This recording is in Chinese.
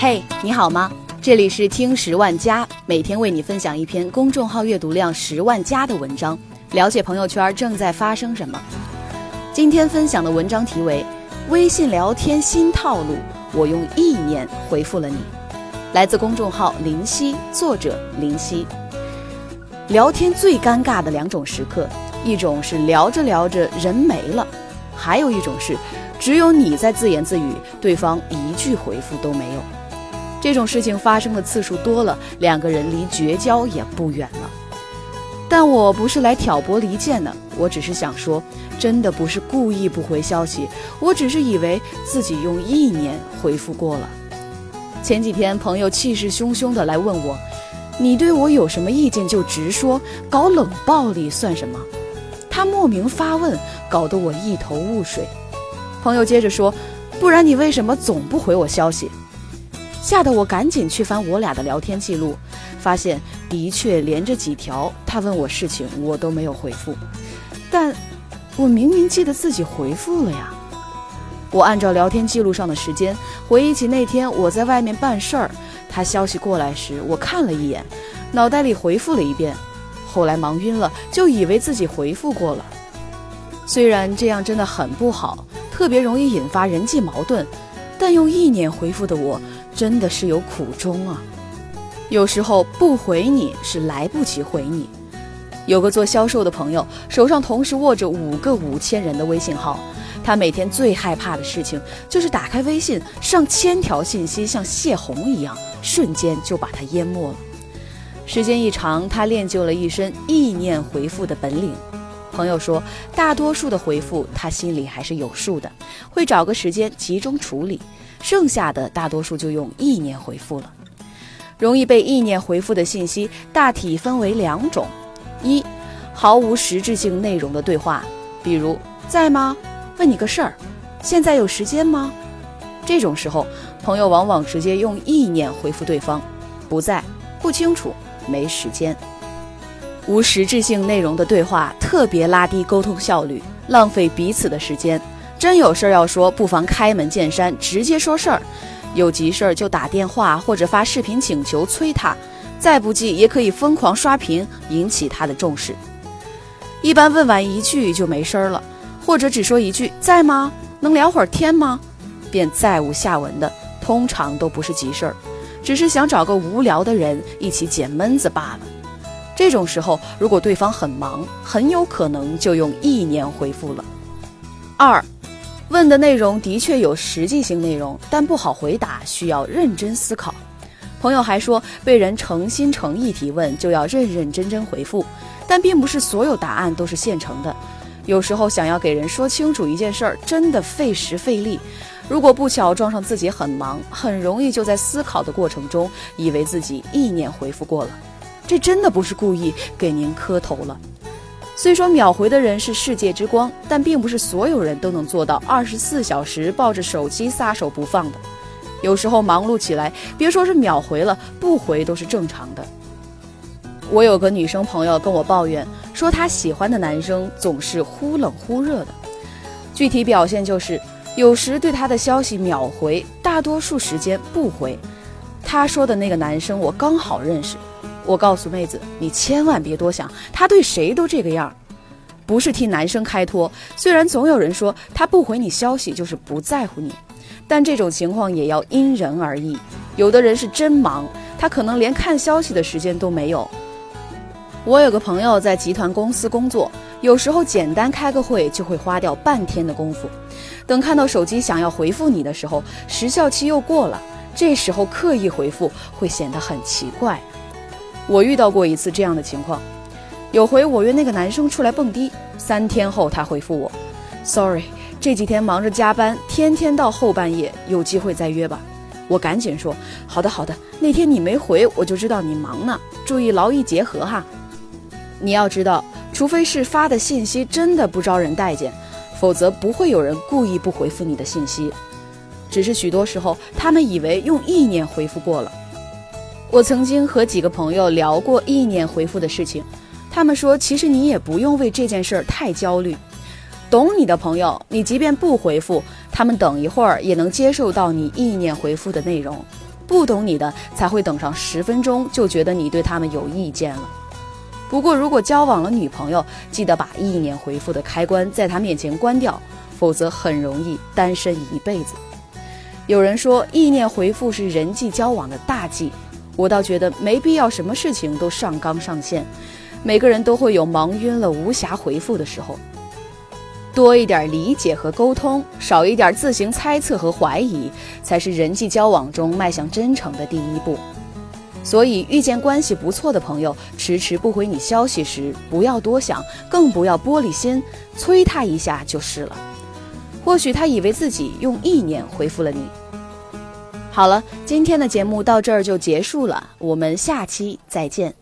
嘿，你好吗？这里是听十万加，每天为你分享一篇公众号阅读量十万加的文章，了解朋友圈正在发生什么。今天分享的文章题为《微信聊天新套路》，我用意念回复了你。来自公众号林夕，作者林夕。聊天最尴尬的两种时刻，一种是聊着聊着人没了，还有一种是只有你在自言自语，对方一句回复都没有。这种事情发生的次数多了，两个人离绝交也不远了。但我不是来挑拨离间的，我只是想说，真的不是故意不回消息，我只是以为自己用意念回复过了。前几天朋友气势汹汹的来问我。你对我有什么意见就直说，搞冷暴力算什么？他莫名发问，搞得我一头雾水。朋友接着说：“不然你为什么总不回我消息？”吓得我赶紧去翻我俩的聊天记录，发现的确连着几条他问我事情我都没有回复，但我明明记得自己回复了呀。我按照聊天记录上的时间回忆起那天我在外面办事儿。他消息过来时，我看了一眼，脑袋里回复了一遍，后来忙晕了，就以为自己回复过了。虽然这样真的很不好，特别容易引发人际矛盾，但用意念回复的我真的是有苦衷啊。有时候不回你是来不及回你。有个做销售的朋友，手上同时握着五个五千人的微信号。他每天最害怕的事情就是打开微信，上千条信息像泄洪一样，瞬间就把他淹没了。时间一长，他练就了一身意念回复的本领。朋友说，大多数的回复他心里还是有数的，会找个时间集中处理，剩下的大多数就用意念回复了。容易被意念回复的信息大体分为两种：一，毫无实质性内容的对话，比如在吗？问你个事儿，现在有时间吗？这种时候，朋友往往直接用意念回复对方：不在，不清楚，没时间。无实质性内容的对话特别拉低沟通效率，浪费彼此的时间。真有事儿要说，不妨开门见山，直接说事儿。有急事儿就打电话或者发视频请求催他，再不济也可以疯狂刷屏，引起他的重视。一般问完一句就没声儿了。或者只说一句在吗？能聊会儿天吗？便再无下文的，通常都不是急事儿，只是想找个无聊的人一起解闷子罢了。这种时候，如果对方很忙，很有可能就用意念回复了。二，问的内容的确有实际性内容，但不好回答，需要认真思考。朋友还说，被人诚心诚意提问，就要认认真真回复，但并不是所有答案都是现成的。有时候想要给人说清楚一件事儿，真的费时费力。如果不巧撞上自己很忙，很容易就在思考的过程中，以为自己意念回复过了。这真的不是故意给您磕头了。虽说秒回的人是世界之光，但并不是所有人都能做到二十四小时抱着手机撒手不放的。有时候忙碌起来，别说是秒回了，不回都是正常的。我有个女生朋友跟我抱怨。说她喜欢的男生总是忽冷忽热的，具体表现就是有时对她的消息秒回，大多数时间不回。她说的那个男生我刚好认识，我告诉妹子，你千万别多想，他对谁都这个样，不是替男生开脱。虽然总有人说他不回你消息就是不在乎你，但这种情况也要因人而异。有的人是真忙，他可能连看消息的时间都没有。我有个朋友在集团公司工作，有时候简单开个会就会花掉半天的功夫。等看到手机想要回复你的时候，时效期又过了，这时候刻意回复会显得很奇怪。我遇到过一次这样的情况，有回我约那个男生出来蹦迪，三天后他回复我：“Sorry，这几天忙着加班，天天到后半夜，有机会再约吧。”我赶紧说：“好的，好的。那天你没回，我就知道你忙呢，注意劳逸结合哈。”你要知道，除非是发的信息真的不招人待见，否则不会有人故意不回复你的信息。只是许多时候，他们以为用意念回复过了。我曾经和几个朋友聊过意念回复的事情，他们说，其实你也不用为这件事儿太焦虑。懂你的朋友，你即便不回复，他们等一会儿也能接受到你意念回复的内容。不懂你的才会等上十分钟就觉得你对他们有意见了。不过，如果交往了女朋友，记得把意念回复的开关在她面前关掉，否则很容易单身一辈子。有人说意念回复是人际交往的大忌，我倒觉得没必要什么事情都上纲上线。每个人都会有忙晕了无暇回复的时候，多一点理解和沟通，少一点自行猜测和怀疑，才是人际交往中迈向真诚的第一步。所以，遇见关系不错的朋友迟迟不回你消息时，不要多想，更不要玻璃心，催他一下就是了。或许他以为自己用意念回复了你。好了，今天的节目到这儿就结束了，我们下期再见。